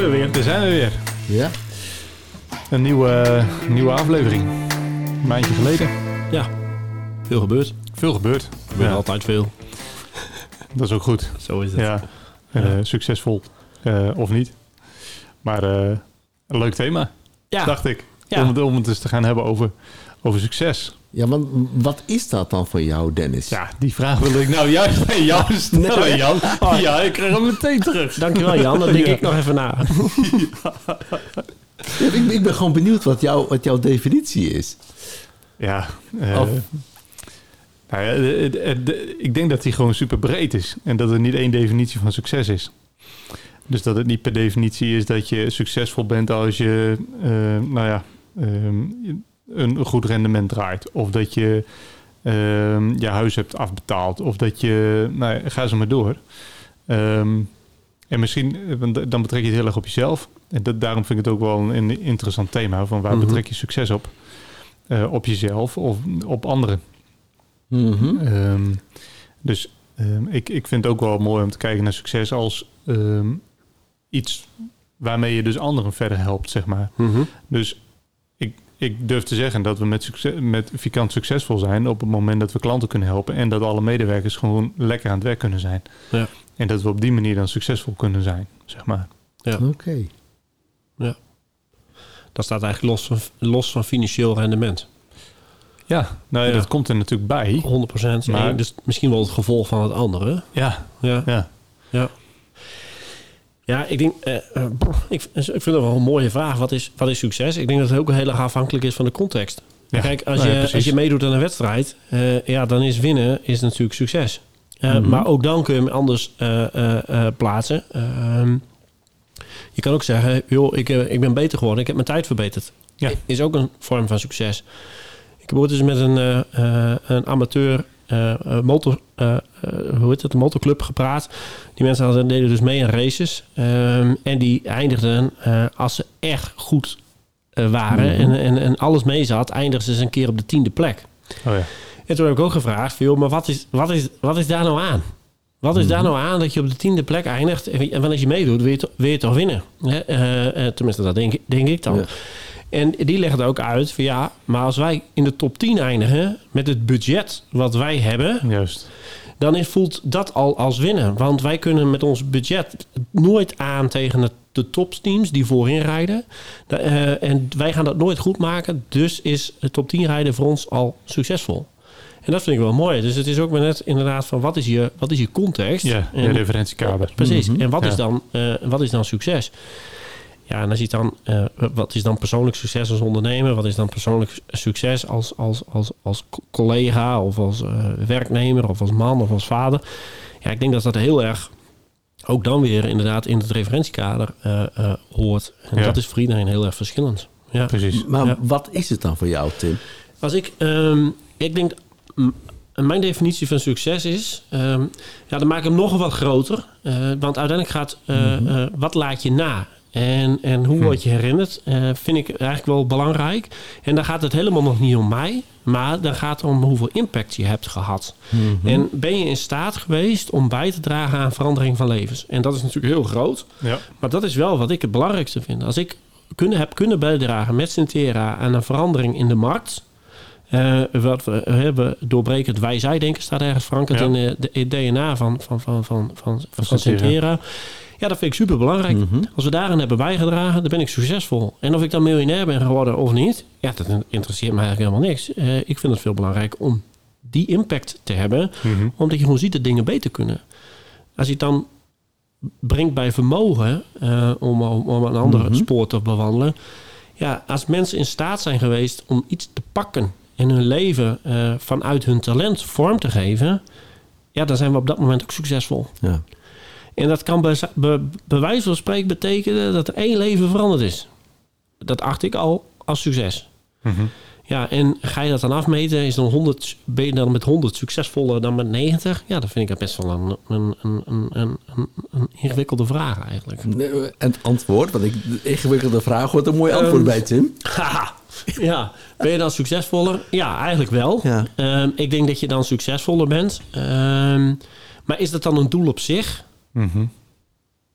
zijn we weer. Daar zijn we weer. Ja? Een nieuwe, nieuwe aflevering. Een maandje geleden. Ja, veel gebeurd. Veel gebeurd. Er gebeurt Ja, altijd veel. dat is ook goed. Zo is het. Ja. Eh, succesvol. Eh, of niet. Maar eh, een leuk thema, Ja, dacht ik. Ja. Om, het, om het eens te gaan hebben over, over succes. Ja, want wat is dat dan voor jou, Dennis? Ja, die vraag wilde ik nou juist aan jou stellen, Nee. Jan. Oh. Ja, ik krijg hem meteen terug. dankjewel Jan. Dan denk Ja. ik nog even na. Ja, ik, ik ben gewoon benieuwd wat, jou, wat jouw definitie is. Ja, eh, Of- nou ja, de- de- de- ik denk dat die gewoon super breed is. En dat er niet één definitie van succes is. Dus dat het niet per definitie is dat je succesvol bent als je, eh, nou ja, ehm, een goed rendement draait. Of dat je ehm, je huis hebt afbetaald. Of dat je, nou ja, ga zo maar door. Ehm, en misschien, eh, dan betrek je het heel erg op jezelf. En dat, daarom vind ik het ook wel een, een interessant thema. Van waar Mhm. betrek je succes op? Eh, op jezelf of op anderen. Mhm. Ehm, dus ik, ik vind het ook wel mooi om te kijken naar succes als iets waarmee je dus anderen verder helpt, zeg maar. Mhm. Dus ik, durf te zeggen dat we met, succes, met Vikant succesvol zijn op het moment dat we klanten kunnen helpen en dat alle medewerkers gewoon lekker aan het werk kunnen zijn. Ja. En dat we op die manier dan succesvol kunnen zijn, zeg maar. Oké. Dat staat eigenlijk los van, los van financieel rendement. Ja, nou ja, Ja. dat komt er natuurlijk bij. 100%. Maar- Maar, dus misschien wel het gevolg van het andere. Ja, Ja, ja. ja. Ja, ik denk, eh, eh, ik, ik vind het wel een mooie vraag. Wat is, wat is succes? Ik denk dat het ook heel erg afhankelijk is van de context. Ja. Kijk, als, Nou ja, je, precies. als je meedoet aan een wedstrijd, eh, ja, dan is winnen is natuurlijk succes. Mhm. Maar ook dan kun je hem anders plaatsen. Ehm, je kan ook zeggen, joh, ik, ik ben beter geworden, ik heb mijn tijd verbeterd. Ja. Is ook een vorm van succes. Ik heb ooit eens met een, een amateur eh, eh, motor, eh, hoe heet het, een motorclub gepraat. Die mensen hadden, deden dus mee aan races. Ehm, en die eindigden, als ze echt goed waren Mhm. en, en, en alles mee zat, eindigden ze eens een keer op de tiende plek. Oh ja. En toen heb ik ook gevraagd, veel, maar wat is, wat, is, wat is daar nou aan? Wat is daar nou aan dat je op de tiende plek eindigt? En en als je meedoet, wil je, to- wil je toch winnen? Hè? Tenminste, dat denk, ik- denk ik dan. Ja. En die legde ook uit van ja, maar als wij in de top 10 eindigen met het budget wat wij hebben, Juist. dan is, voelt dat al als winnen. Want wij kunnen met ons budget nooit aan tegen het, de topteams die voorin rijden. Eh, en wij gaan dat nooit goed maken. Dus is het top 10 rijden voor ons al succesvol. En dat vind ik wel mooi. Dus het is ook maar net inderdaad van wat is je, wat is je context? Ja, je En- referentiekader. Precies. Mhm. En wat, Ja. is dan, eh, wat is dan succes? Ja, en als je dan, eh, wat is dan persoonlijk succes als ondernemer? Wat is dan persoonlijk succes als, als, als, als co- collega of als eh, werknemer of als man of als vader? Ja, ik denk dat dat heel erg ook dan weer inderdaad in het referentiekader eh, eh, hoort. En Ja. dat is voor iedereen heel erg verschillend. Ja. Precies. Maar Ja. wat is het dan voor jou, Tim? Als ik, ehm, ik denk, mijn definitie van succes is, ehm, ja, dan maak ik hem nog wat groter. Eh, want uiteindelijk gaat, eh, eh, wat laat je na? En, en hoe Hm. word je herinnerd, eh, vind ik eigenlijk wel belangrijk. En dan gaat het helemaal nog niet om mij, maar dan gaat het om hoeveel impact je hebt gehad. En ben je in staat geweest om bij te dragen aan verandering van levens? En dat is natuurlijk heel groot. Ja. Maar dat is wel wat ik het belangrijkste vind. Als ik kunnen, heb kunnen bijdragen met Centera aan een verandering in de markt. eh, wat we hebben doorbrekend wij-zij-denken staat ergens verankerd Ja. in eh, de, het DNA van, van, van, van, van, van. Centera. Ja, dat vind ik super belangrijk. Mhm. Als we daarin hebben bijgedragen, dan ben ik succesvol. En of ik dan miljonair ben geworden of niet, ja, dat interesseert me eigenlijk helemaal niks. Eh, ik vind het veel belangrijk om die impact te hebben Mhm. omdat je gewoon ziet dat dingen beter kunnen. Als je het dan brengt bij vermogen eh, om, om, om een andere Mhm. spoor te bewandelen. Ja, als mensen in staat zijn geweest om iets te pakken en hun leven eh, vanuit hun talent vorm te geven, ja, dan zijn we op dat moment ook succesvol. Ja. En dat kan bij, bij, bij wijze van spreken betekenen dat er één leven veranderd is. Dat acht ik al als succes. Mhm. Ja, en ga je dat dan afmeten? Is dan 100, ben je dan met 100 succesvoller dan met 90? Ja, dan vind ik dat best wel een, een, een, een, een, ingewikkelde vraag eigenlijk. En het antwoord, want ik, de ingewikkelde vraag hoort een mooi antwoord Ehm, bij, Tim. Haha. Ja, ben je dan succesvoller? Ja, eigenlijk wel. Ja. Ehm, ik denk dat je dan succesvoller bent. Ehm, maar is dat dan een doel op zich? Mhm.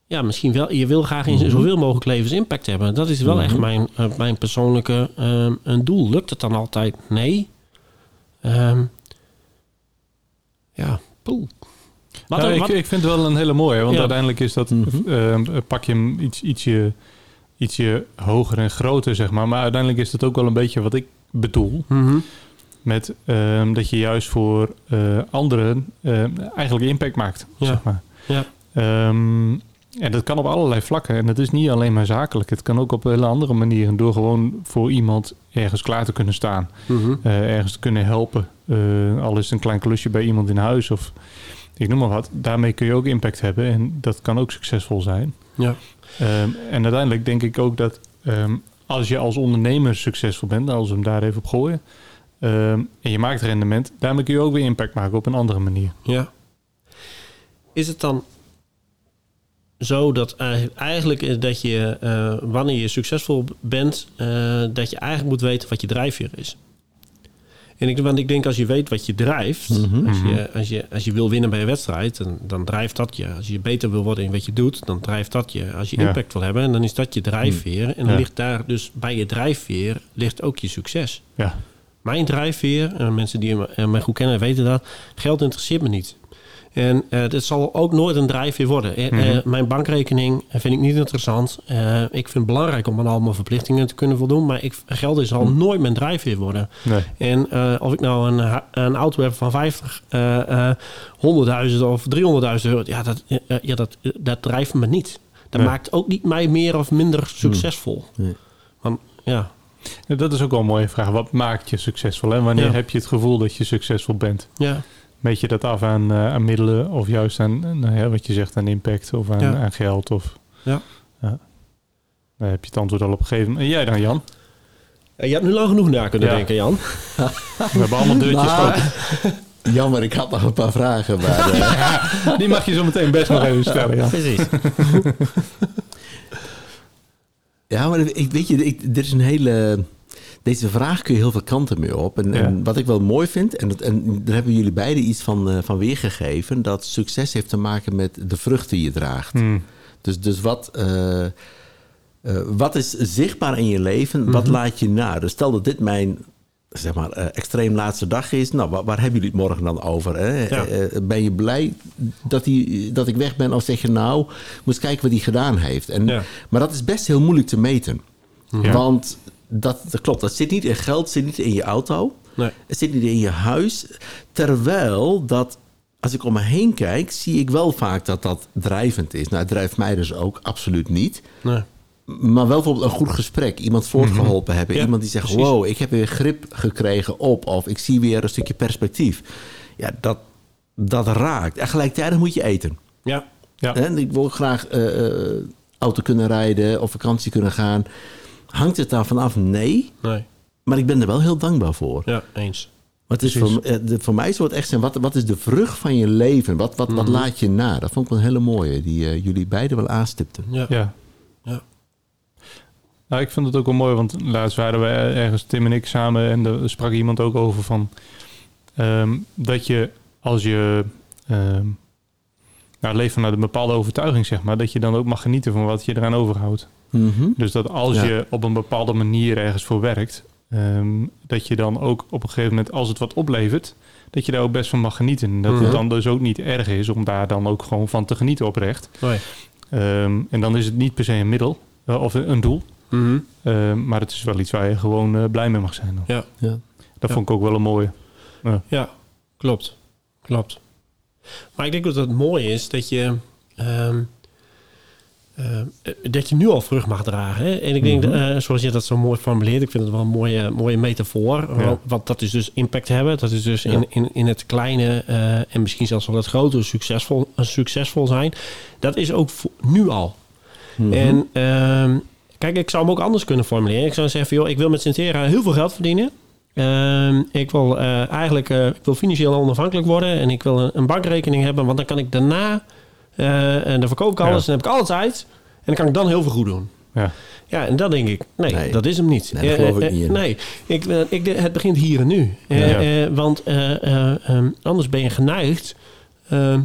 ja, misschien wel. Je wil graag in zoveel mogelijk levens impact hebben. Dat is wel echt mijn, eh, mijn persoonlijke ehm, een doel. Lukt het dan altijd? Nee. Ehm, ja, poeh. Wat, Nou, ik, wat- ik vind het wel een hele mooie, want Ja. uiteindelijk is dat, Mhm. eh, pak je hem iets, ietsje, ietsje hoger en groter, zeg maar. Maar uiteindelijk is dat ook wel een beetje wat ik bedoel. Mhm. Met ehm, dat je juist voor eh, anderen eigenlijk impact maakt, Ja. zeg maar. Ja. Ehm, en dat kan op allerlei vlakken. En het is niet alleen maar zakelijk. Het kan ook op hele andere manieren. Door gewoon voor iemand ergens klaar te kunnen staan. Mhm. eh, ergens te kunnen helpen. Eh, al is het een klein klusje bij iemand in huis of ik noem maar wat. Daarmee kun je ook impact hebben en dat kan ook succesvol zijn. Ja. Ehm, en uiteindelijk denk ik ook dat ehm, als je als ondernemer succesvol bent, als we hem daar even op gooien, en je maakt rendement, daarmee kun je ook weer impact maken op een andere manier. Ja. Is het dan zo dat eigenlijk- eigenlijk is dat je, eh, wanneer je succesvol bent, eh, dat je eigenlijk moet weten wat je drijfveer is? En ik, want ik denk als je weet wat je drijft, Mhm. als, je, als, je, als je wil winnen bij een wedstrijd, dan, dan drijft dat je. Als je beter wil worden in wat je doet, dan drijft dat je. Als je Ja. impact wil hebben, dan is dat je drijfveer. En dan Ja. ligt daar dus bij je drijfveer ligt ook je succes. Ja, Mijn drijfveer, en mensen die me, eh, mij goed kennen weten dat, geld interesseert me niet. En eh dit zal ook nooit een drijfveer worden. Mhm. eh, mijn bankrekening vind ik niet interessant. Ik vind het belangrijk om aan al mijn verplichtingen te kunnen voldoen. Maar ik, geld is al nooit mijn drijfveer worden. nee. En of ik nou een, een auto heb van 50, eh, eh, 100.000 of 300.000 euro. Ja, dat, ja dat, dat drijft me niet. Dat Nee. maakt ook niet mij meer of minder succesvol. Nee. Want Ja, Dat is ook wel een mooie vraag. Wat maakt je succesvol? En wanneer Ja. heb je het gevoel dat je succesvol bent? ja, Meet je dat af aan, eh, aan middelen of juist aan, nou ja, wat je zegt, aan impact of aan, Ja. aan geld? Of, Ja. Daar heb je het antwoord al op gegeven. En jij dan, Jan? Eh, Je hebt nu lang genoeg na kunnen Ja. denken, Jan. We hebben allemaal deurtjes Nou, open. Jammer, ik had nog een paar vragen. Maar, eh, Die mag je zo meteen best nog even stellen, ja. Precies. ja, maar ik, weet je, ik, dit is een hele... Deze vraag kun je heel veel kanten mee op. En, Ja. en wat ik wel mooi vind, en, dat, en daar hebben jullie beiden iets van, eh, van weergegeven... dat succes heeft te maken met de vruchten die je draagt. Hmm. Dus, dus wat, eh, eh, wat is zichtbaar in je leven? Wat laat je na? Dus stel dat dit mijn zeg maar, eh, extreem laatste dag is. Nou, waar, waar hebben jullie het morgen dan over? Hè? Ja. Eh, eh, ben je blij dat, die, dat ik weg ben? Of zeg je nou, moet kijken wat hij gedaan heeft. En, Ja. Maar dat is best heel moeilijk te meten. Ja. Want dat, dat klopt, dat zit niet in geld, zit niet in je auto. Nee. Het zit niet in je huis. Terwijl dat, als ik om me heen kijk, zie ik wel vaak dat dat drijvend is. Nou, het drijft mij dus ook absoluut niet. Nee. Maar wel bijvoorbeeld een goed gesprek. Iemand voortgeholpen hebben. Ja, iemand die zegt, precies. wow, ik heb weer grip gekregen op. Of ik zie weer een stukje perspectief. Ja, dat, dat raakt. En gelijktijdig moet je eten. Ja. Ja. En ik wil graag eh, eh, auto kunnen rijden of vakantie kunnen gaan. Hangt het daar vanaf? Nee. Nee. Maar ik ben er wel heel dankbaar voor. Ja, eens. Het is voor, eh, de, voor mij zou het echt zijn, wat, wat is de vrucht van je leven? Wat, wat, wat laat je na? Dat vond ik wel een hele mooie, die jullie beiden wel aanstipten. Ja. Ja. Nou, ik vind het ook wel mooi, want laatst waren we ergens, Tim en ik samen, en er sprak iemand ook over van ehm, dat je als je ehm, nou, leeft vanuit een bepaalde overtuiging, zeg maar, dat je dan ook mag genieten van wat je eraan overhoudt. Mhm. Dus dat als Ja. je op een bepaalde manier ergens voor werkt, ehm, dat je dan ook op een gegeven moment, als het wat oplevert, dat je daar ook best van mag genieten. En dat Mhm. het dan dus ook niet erg is om daar dan ook gewoon van te genieten oprecht. En dan is het niet per se een middel eh, of een, een Mhm. ehm, maar het is wel iets waar je gewoon eh, blij mee mag zijn. Dan. Ja. Ja. Dat Ja. vond ik ook wel een mooie. Ja, klopt. Klopt. Maar ik denk dat het mooi is dat je... ehm, ehm, dat je nu al vrucht mag dragen. Hè? En ik denk, Mhm. eh, zoals je dat zo mooi formuleert, ik vind het wel een mooie, mooie metafoor. Ja. Want, want dat is dus impact hebben. Dat is dus Ja. in, in, in het kleine eh, en misschien zelfs wel het grote succesvol, eh, succesvol zijn. Dat is ook nu al. Mhm. En ehm, kijk, ik zou hem ook anders kunnen formuleren. Ik zou zeggen, van, joh, ik wil met Centera heel veel geld verdienen. Ehm, ik wil eh, eigenlijk eh, ik wil financieel onafhankelijk worden en ik wil een, een bankrekening hebben, want dan kan ik daarna eh, en dan verkoop ik alles Ja. en dan heb ik alle tijd en dan kan ik dan heel veel goed doen. Ja. Ja, en dat denk ik, nee, Nee. dat is hem niet. Nee, Eh, geloof ik niet. Nee, ik, ik, het begint hier en nu. Eh, Ja. eh, want eh, eh, ehm, anders ben je geneigd ehm,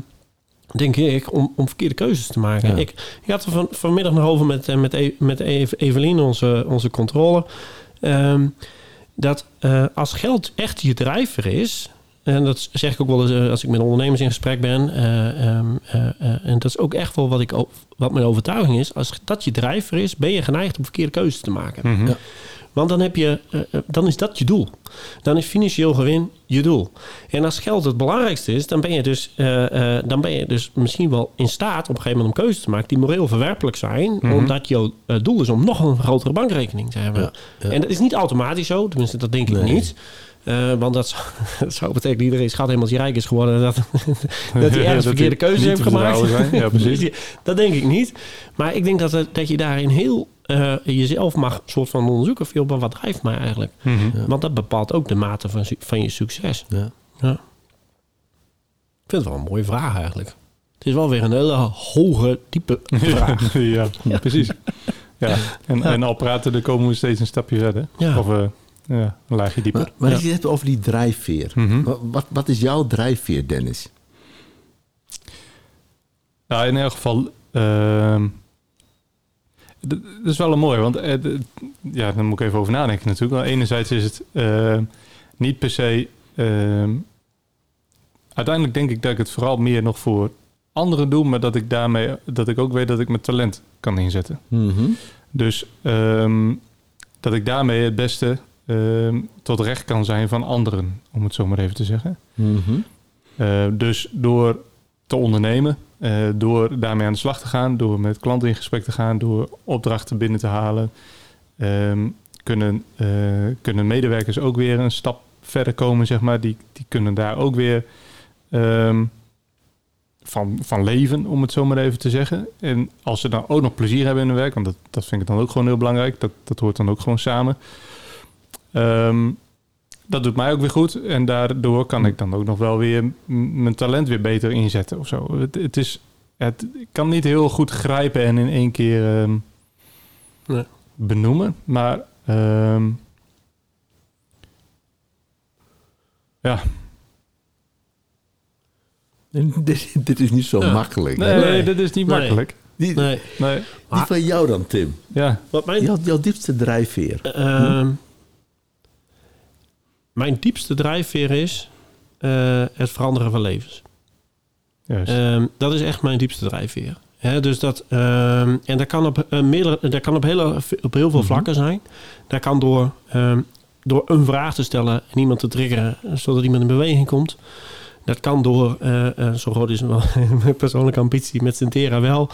denk ik, om, om verkeerde keuzes te maken. Ja. Ik, ik had er van, vanmiddag nog over met, eh, met, E- met Eve- Evelien, onze, onze controle. ehm, dat eh, als geld echt je drijver is... En dat zeg ik ook wel eens eh, als ik met ondernemers in gesprek ben. eh, ehm, eh, eh, en dat is ook echt wel wat, ik, wat mijn overtuiging is. Als dat je drijver is, ben je geneigd om verkeerde keuzes te maken. Mhm. Ja. Want dan, heb je, eh, eh, dan is dat je doel. Dan is financieel gewin je doel. En als geld het belangrijkste is, dan ben je dus, eh, dan ben je dus misschien wel in staat op een gegeven moment om keuzes te maken die moreel verwerpelijk zijn. Mhm. Omdat jouw doel is om nog een grotere bankrekening te hebben. Ja, ja. En dat is niet automatisch zo, tenminste dat denk ik Nee. niet. Eh, want dat zou, dat zou betekenen dat iedereen schat helemaal rijk is geworden. Dat, dat hij ergens verkeerde keuzes heeft gemaakt. Ja, precies. dat denk ik niet. Maar ik denk dat, het- dat je daarin heel eh, jezelf mag soort van onderzoeken. Van, joh, wat drijft mij eigenlijk? Mhm. Ja. Want dat bepaalt ook de mate van, van je succes. Ja. Ja. Ik vind het wel een mooie vraag eigenlijk. Het is wel weer een hele hoge, diepe vraag. ja, precies. Ja. En, en al praten, dan komen we steeds een stapje verder. Ja. Of eh, ja, een laagje dieper. Maar, maar Ja. als je het hebt over die drijfveer. Mhm. Wa- wat, wat is jouw drijfveer, Dennis? Nou, in elk geval... ehm, dat is wel een mooi, want eh, ja, daar moet ik even over nadenken natuurlijk. Enerzijds is het eh, niet per se... ehm, uiteindelijk denk ik dat ik het vooral meer nog voor anderen doe, maar dat ik daarmee dat ik ook weet dat ik mijn talent kan inzetten. Mhm. Dus ehm, dat ik daarmee het beste ehm, tot recht kan zijn van anderen, om het zo maar even te zeggen. Mhm. Eh, dus door te ondernemen, eh, door daarmee aan de slag te gaan, door met klanten in gesprek te gaan, door opdrachten binnen te halen, ehm, kunnen, eh, kunnen medewerkers ook weer een stap verder komen, zeg maar. Die, die kunnen daar ook weer ehm, van, van leven, om het zo maar even te zeggen. En als ze dan ook nog plezier hebben in hun werk, want dat, dat vind ik dan ook gewoon heel belangrijk, dat, dat hoort dan ook gewoon samen. Ehm, dat doet mij ook weer goed. En daardoor kan ik dan ook nog wel weer mijn talent weer beter inzetten of zo. Het, het is, het, ik kan niet heel goed grijpen en in één keer ehm, Nee. benoemen. Maar ehm, ja, dit, dit is niet zo Ja. makkelijk. nee, dit is niet Nee. makkelijk. Die, Nee, die van jou dan, Tim. ja. Wat mijn, Jouw, jouw diepste drijfveer. Ehm, mijn diepste drijfveer is eh, het veranderen van levens. Ehm, dat is echt mijn diepste drijfveer. Dus dat, ehm, en dat kan op, eh, meerdere, dat kan op, hele, op heel veel Mhm. vlakken zijn. Dat kan door, ehm, door een vraag te stellen en iemand te triggeren, eh, zodat iemand in beweging komt. Dat kan door, zo groot is wel mijn persoonlijke ambitie met Centera wel,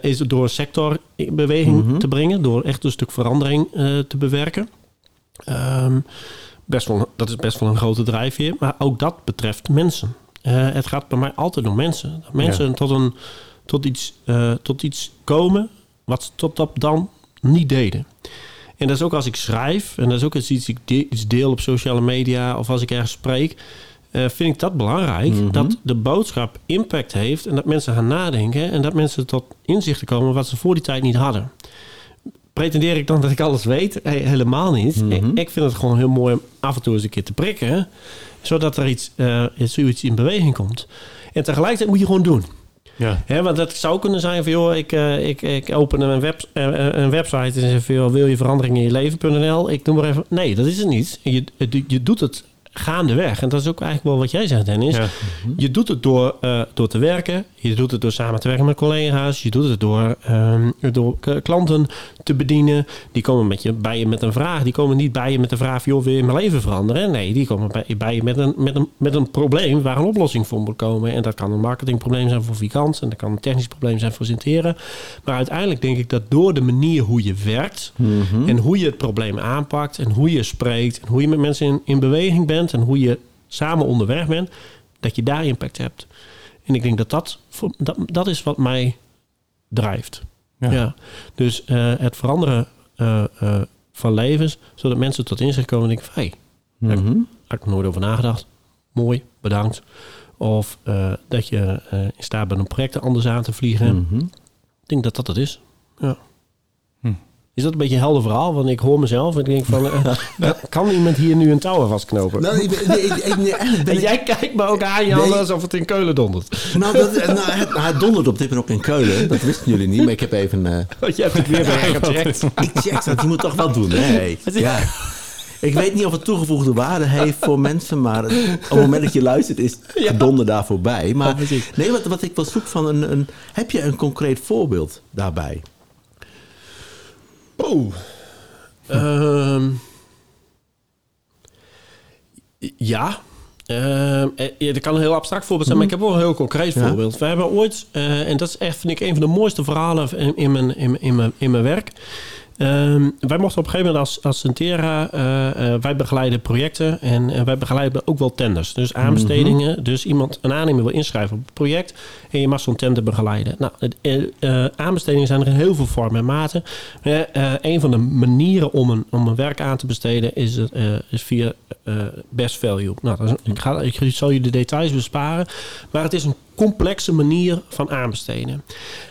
is door sector in beweging Mhm. te brengen, door echt een stuk verandering te bewerken. Ehm, best wel, dat is best wel een grote drijfveer, maar ook dat betreft mensen. Eh, het gaat bij mij altijd om mensen. Dat mensen tot, een, tot, iets, eh, tot iets komen wat ze tot dat dan niet deden. En dat is ook als ik schrijf, en dat is ook als iets, ik de- iets deel op sociale media of als ik ergens spreek, eh, vind ik dat belangrijk. Mhm. Dat de boodschap impact heeft en dat mensen gaan nadenken en dat mensen tot inzichten komen wat ze voor die tijd niet hadden. Pretendeer ik dan dat ik alles weet? Helemaal niet. Mhm. ik, ik vind het gewoon heel mooi om af en toe eens een keer te prikken, zodat er iets, eh, zoiets in beweging komt. En tegelijkertijd moet je gewoon doen. ja. Hè, want dat zou kunnen zijn van, joh, ik, eh, ik, ik open een, web, eh, een website en zeg van, joh, wil je verandering in je leven.nl? Ik doe maar even. Nee, dat is het niet. Je, je doet het gaandeweg. En dat is ook eigenlijk wel wat jij zegt, Dennis. Ja. Je doet het door, eh, door te werken. Je doet het door samen te werken met collega's. Je doet het door, ehm, door klanten te bedienen. Die komen met je, bij je met een vraag. Die komen niet bij je met de vraag: joh, wil je mijn leven veranderen? Nee, die komen bij, bij je met een, met, een, met een probleem waar een oplossing voor moet komen. En dat kan een marketingprobleem zijn voor Vikant. En dat kan een technisch probleem zijn voor Sinteren. Maar uiteindelijk denk ik dat door de manier hoe je werkt. Mhm. En hoe je het probleem aanpakt. En hoe je spreekt. En hoe je met mensen in, in beweging bent. En hoe je samen onderweg bent. Dat je daar impact hebt. En ik denk dat dat, dat, dat is wat mij drijft. Ja. Ja. Dus eh, het veranderen eh, eh, van levens. Zodat mensen tot inzicht komen en denken van... Hey, Mhm. had ik er nooit over nagedacht. Mooi, bedankt. Of dat je in staat bent om projecten anders aan te vliegen. Mhm. Ik denk dat dat het is. Ja. Hm. Is dat een beetje een helder verhaal? Want ik hoor mezelf en ik denk van... eh, kan iemand hier nu een touw vastknopen? Nou, ik, nee, ik, ik- nee, en ik- jij kijkt me ook aan, Jan, Nee. alsof het in Keulen dondert. Nou, dat, nou het, nou, het dondert op dit moment ook in Keulen. Dat wisten jullie niet, maar ik heb even... eh, Want jij hebt het weer bij gecheckt. ik check dat, je moet toch wel doen, hè? Hey. Ja. Ik weet niet of het toegevoegde waarde heeft voor mensen, maar op het moment dat je luistert is het donder daar voorbij. Maar nee, wat, wat ik wel zoek van een, een... Heb je een concreet voorbeeld daarbij? Oh. Ehm. ja. Ja, dat kan een heel abstract voorbeeld zijn, maar ik heb wel een heel concreet Ja. voorbeeld. We hebben ooit, eh, en dat is echt, vind ik, een van de mooiste verhalen in, in, mijn, in, in, mijn, in mijn werk. Ehm, wij mochten op een gegeven moment als, als Centera, eh, eh, wij begeleiden projecten en eh, wij begeleiden ook wel tenders. Dus aanbestedingen. Dus iemand, een aannemer wil inschrijven op het project en je mag zo'n tender begeleiden. Nou, aanbestedingen zijn er in heel veel vormen en maten. Een van de manieren om een, om een werk aan te besteden is, is via best value. Nou, is ik, ga, ik zal je de details besparen, maar het is een complexe manier van aanbesteden.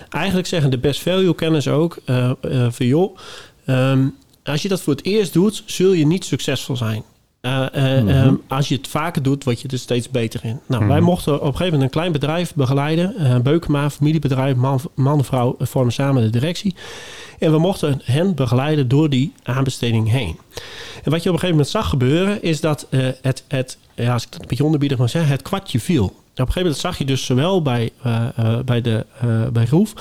Eigenlijk zeggen de best value kenners ook eh, van joh, ehm, als je dat voor het eerst doet, zul je niet succesvol zijn. Eh, eh, ehm, als je het vaker doet, word je er steeds beter in. Nou, wij mochten op een gegeven moment een klein bedrijf begeleiden. eh Beukema, familiebedrijf, man, man en vrouw vormen samen de directie. En we mochten hen begeleiden door die aanbesteding heen. En wat je op een gegeven moment zag gebeuren, is dat het, het ja, als ik dat een beetje onderbiedig mag zeggen, het kwartje viel. Op een gegeven moment zag je dus zowel bij, eh, eh, bij, de, eh, bij Roef,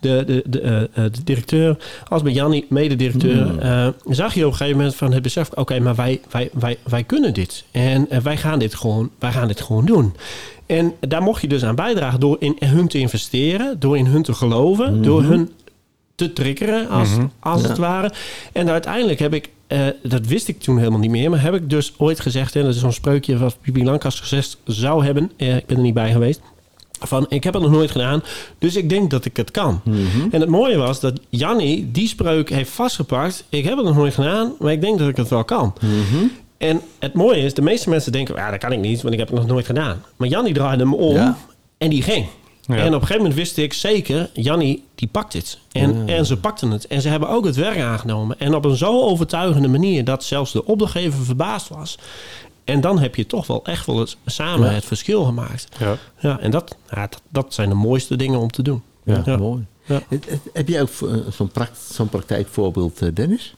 de, de, de, de directeur, als bij Jannie, mededirecteur, eh, zag je op een gegeven moment van het besef, oké, maar wij, wij, wij, wij kunnen dit. En wij, gaan dit gewoon, wij gaan dit gewoon doen. En daar mocht je dus aan bijdragen door in hun te investeren, door in hun te geloven, door hun te triggeren, als, als het ware. En uiteindelijk heb ik, eh, dat wist ik toen helemaal niet meer, maar heb ik dus ooit gezegd, en dat is zo'n spreukje wat Pipi Lancaster gezegd zou hebben, eh, ik ben er niet bij geweest, van ik heb het nog nooit gedaan, dus ik denk dat ik het kan. En het mooie was dat Jannie die spreuk heeft vastgepakt, ik heb het nog nooit gedaan, maar ik denk dat ik het wel kan. En het mooie is, de meeste mensen denken, ja, dat kan ik niet, want ik heb het nog nooit gedaan. Maar Jannie draaide hem om Ja. en die ging. Ja. En op een gegeven moment wist ik zeker, Jannie, die pakt het. En, en ze pakten het. En ze hebben ook het werk aangenomen. En op een zo overtuigende manier dat zelfs de opdrachtgever verbaasd was. En dan heb je toch wel echt wel het, samen Ja. het verschil gemaakt. Ja. Ja, en dat, ja, dat, dat zijn de mooiste dingen om te doen. Ja, mooi. Ja. Het- Heb jij ook eh, zo'n praktijkvoorbeeld, eh, Dennis?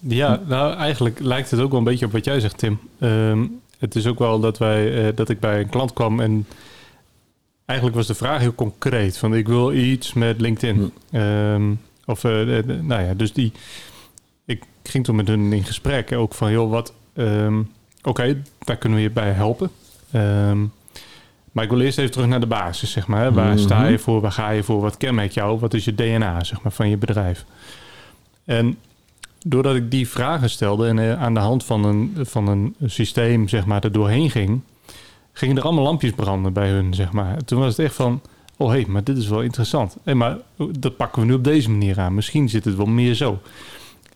Ja, nou eigenlijk lijkt het ook wel een beetje op wat jij zegt, Tim. Ehm, het is ook wel dat, wij, eh, dat ik bij een klant kwam en eigenlijk was de vraag heel concreet. Van ik wil iets met LinkedIn. Ehm, of, eh, de- de- nou ja, dus die... Ik ging toen met hun in gesprek ook van, joh, wat... ehm, Oké, daar kunnen we je bij helpen. Ehm, maar ik wil eerst even terug naar de basis, zeg maar. hè. Waar sta je voor? Waar ga je voor? Wat kenmerkt jou? Wat is je DNA, zeg maar, van je bedrijf? En doordat ik die vragen stelde en eh, aan de hand van een, van een systeem, zeg maar, er doorheen ging, gingen er allemaal lampjes branden bij hun, zeg maar. Toen was het echt van, oh hé, hey, maar dit is wel interessant. Hé, maar dat pakken we nu op deze manier aan. Misschien zit het wel meer zo.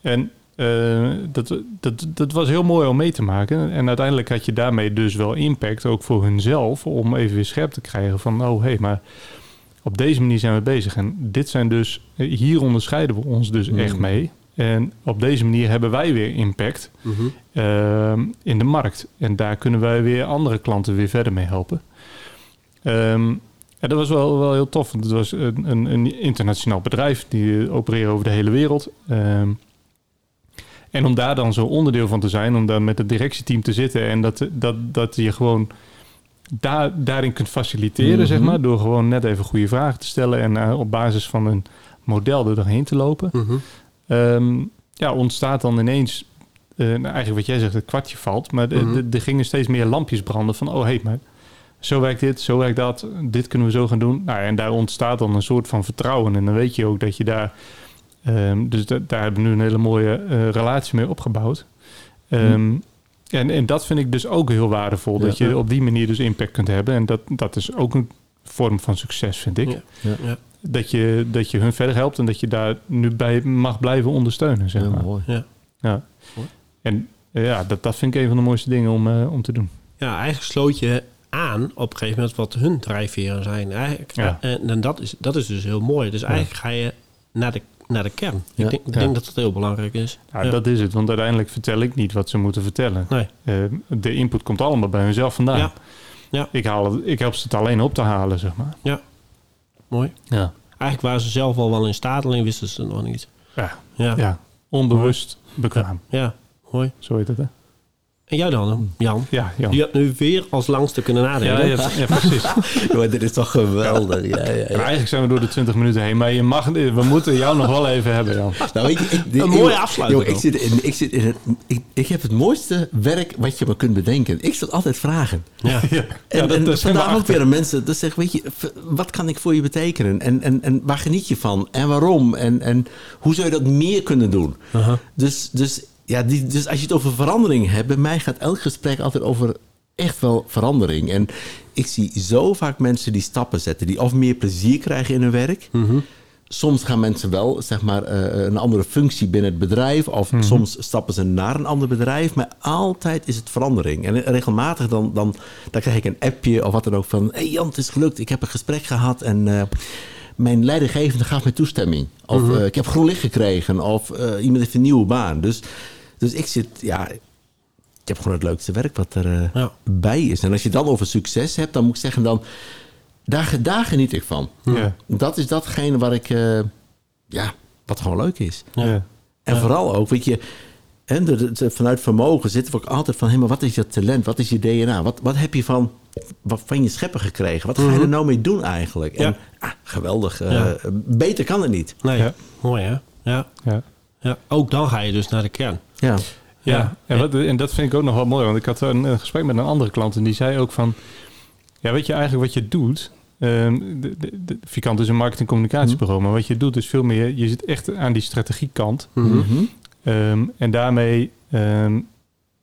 En eh, dat, dat, dat was heel mooi om mee te maken. En uiteindelijk had je daarmee dus wel impact, ook voor hunzelf, om even weer scherp te krijgen van, oh hé, hey, maar op deze manier zijn we bezig. En dit zijn dus, hier onderscheiden we ons dus echt mee. En op deze manier hebben wij weer impact ehm, in de markt. En daar kunnen wij weer andere klanten weer verder mee helpen. Ehm, en dat was wel, wel heel tof. Want het was een, een, een internationaal bedrijf. Die eh, opereren over de hele wereld. Ehm, en om daar dan zo onderdeel van te zijn, om daar met het directieteam te zitten en dat, dat, dat je gewoon daar, daarin kunt faciliteren, zeg maar, door gewoon net even goede vragen te stellen en eh, op basis van een model er doorheen te lopen. Ehm, ja, ontstaat dan ineens, eh, nou, eigenlijk wat jij zegt, het kwartje valt, maar de- er gingen steeds meer lampjes branden van, oh hé, hey, maar zo werkt dit, zo werkt dat, dit kunnen we zo gaan doen. Nou, en daar ontstaat dan een soort van vertrouwen en dan weet je ook dat je daar, ehm, dus da- daar hebben we nu een hele mooie eh, relatie mee opgebouwd. Ehm, en, en dat vind ik dus ook heel waardevol, dat Ja. je op die manier dus impact kunt hebben. En dat, dat is ook een vorm van succes, vind ik. Ja. Ja. Ja. Dat, je, dat je hun verder helpt en dat je daar nu bij mag blijven ondersteunen, zeg Heel maar. mooi. Ja. Ja. En eh, ja, dat, dat vind ik een van de mooiste dingen om, eh, om te doen. Ja, eigenlijk sloot je aan op een gegeven moment wat hun drijfveren zijn. Eigenlijk, Ja. En, en dat, is, dat is dus heel mooi. Dus eigenlijk ga je naar de, naar de kern. Ja. Ik, denk, ik Ja. denk dat dat heel belangrijk is. Ja, dat is het. Want uiteindelijk vertel ik niet wat ze moeten vertellen. Nee. Eh, de input komt allemaal bij hunzelf vandaan. Ja. Ja. Ik, haal het, ik help ze het alleen op te halen, zeg maar. Mooi. Ja. Eigenlijk waren ze zelf al wel in staat, alleen wisten ze het nog niet. Ja, Ja, ja. onbewust bekwaam. ja mooi. Zo heet het, hè? En jij dan, Jan? Ja, Jan. Je hebt nu weer als langste kunnen nadenken. Ja, ja, ja, precies. Maar dit is toch geweldig. Ja, ja, Maar eigenlijk zijn we door de 20 minuten heen. Maar je mag, we moeten jou nog wel even hebben, Jan. Nou, ik, Een mooie afsluiting ik, zit in, ik, zit in het, ik, ik heb het mooiste werk wat je maar kunt bedenken. Ik stel altijd vragen. Ja. Ja, En, dat en helemaal vandaag ook weer aan mensen. Dus zeg, weet je, wat kan ik voor je betekenen? En, en, en waar geniet je van? En waarom? En, en hoe zou je dat meer kunnen doen? Dus, dus, ja, die, dus als je het over verandering hebt, bij mij gaat elk gesprek altijd over echt wel verandering. En ik zie zo vaak mensen die stappen zetten, die of meer plezier krijgen in hun werk. Soms gaan mensen wel zeg maar, eh, een andere functie binnen het bedrijf. Of soms stappen ze naar een ander bedrijf. Maar altijd is het verandering. En regelmatig dan, dan, dan krijg ik een appje of wat dan ook van... hey Jan, het is gelukt. Ik heb een gesprek gehad en... eh, mijn leidinggevende gaf mij toestemming. Of eh, ik heb groen licht gekregen. Of eh, iemand heeft een nieuwe baan. Dus, dus ik zit, ja, ik heb gewoon het leukste werk wat er eh, Ja. bij is. En als je dan over succes hebt, dan moet ik zeggen dan, daar, daar geniet ik van. Ja. Dat is datgene waar ik, eh, ja, wat gewoon leuk is. Ja. En vooral ook, weet je, en de, de- vanuit vermogen zitten we ook altijd van, hé, maar wat is je talent? Wat is je DNA? Wat, wat heb je van, van je schepper gekregen? Wat ga je er nou mee doen eigenlijk? En ah, geweldig. eh. Beter kan het niet. Nee, Ja. mooi hè? Ja. Ja. ja. Ook dan ga je dus naar de kern. Ja. Ja, Ja. En, wat, en dat vind ik ook nog wel mooi. Want ik had een, een gesprek met een andere klant en die zei ook van... Ja, weet je eigenlijk wat je doet? ehm de, de, de, Vikant is een marketing-communicatiebureau, maar wat je doet is veel meer... Je zit echt aan die strategiekant. Mhm. Ehm, en daarmee ehm,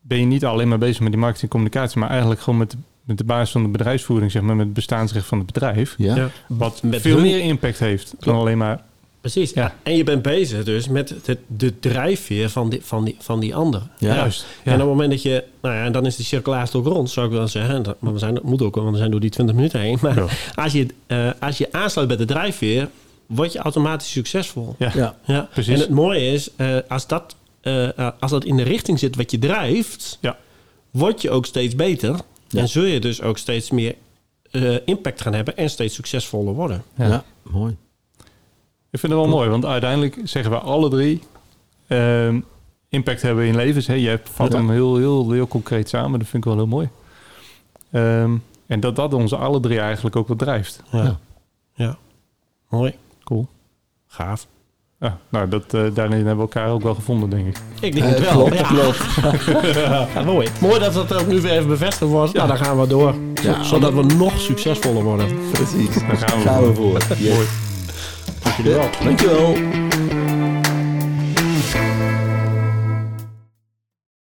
ben je niet alleen maar bezig met die marketing-communicatie... maar eigenlijk gewoon met, de- met de basis van de bedrijfsvoering, zeg maar... met het bestaansrecht van het bedrijf. Ja. Ja. Wat Met veel hun- meer impact heeft dan alleen maar... Precies. Ja. En je bent bezig dus met de, de drijfveer van die, van die, van die ander. Ja. Juist. Ja. En op het moment dat je, nou ja, en dan is de cirkel eigenlijk ook rond, zou ik wel zeggen. Dat- Maar we zijn, dat moet ook, want we zijn door die 20 minuten heen. Maar Ja. als, je, eh, als je aansluit bij de drijfveer, word je automatisch succesvol. Ja. Ja. Ja. Precies. En het mooie is, eh, als, dat, eh, als dat in de richting zit wat je drijft, Ja. word je ook steeds beter. Ja. En zul je dus ook steeds meer eh, impact gaan hebben en steeds succesvoller worden. Ja. Ja. mooi. Ik vind het wel mooi, want uiteindelijk zeggen we alle drie ehm, impact hebben in levens. Hè? Jij vat Ja. hem heel, heel, heel concreet samen. Dat vind ik wel heel mooi. Ehm, en dat dat onze alle drie eigenlijk ook wat drijft. Ja. Ja. ja. Mooi. Cool. Gaaf. Ja, nou, dat, eh, daarin hebben we elkaar ook wel gevonden, denk ik. Ik denk het wel. klopt, ja. klopt. Ja, mooi. Mooi dat dat ook nu weer even bevestigd wordt. Nou, dan gaan we door. Ja. Zodat we nog succesvoller worden. Precies. Daar gaan we Gaan we voor. Yes. Mooi. Dank jullie wel. Dankjewel.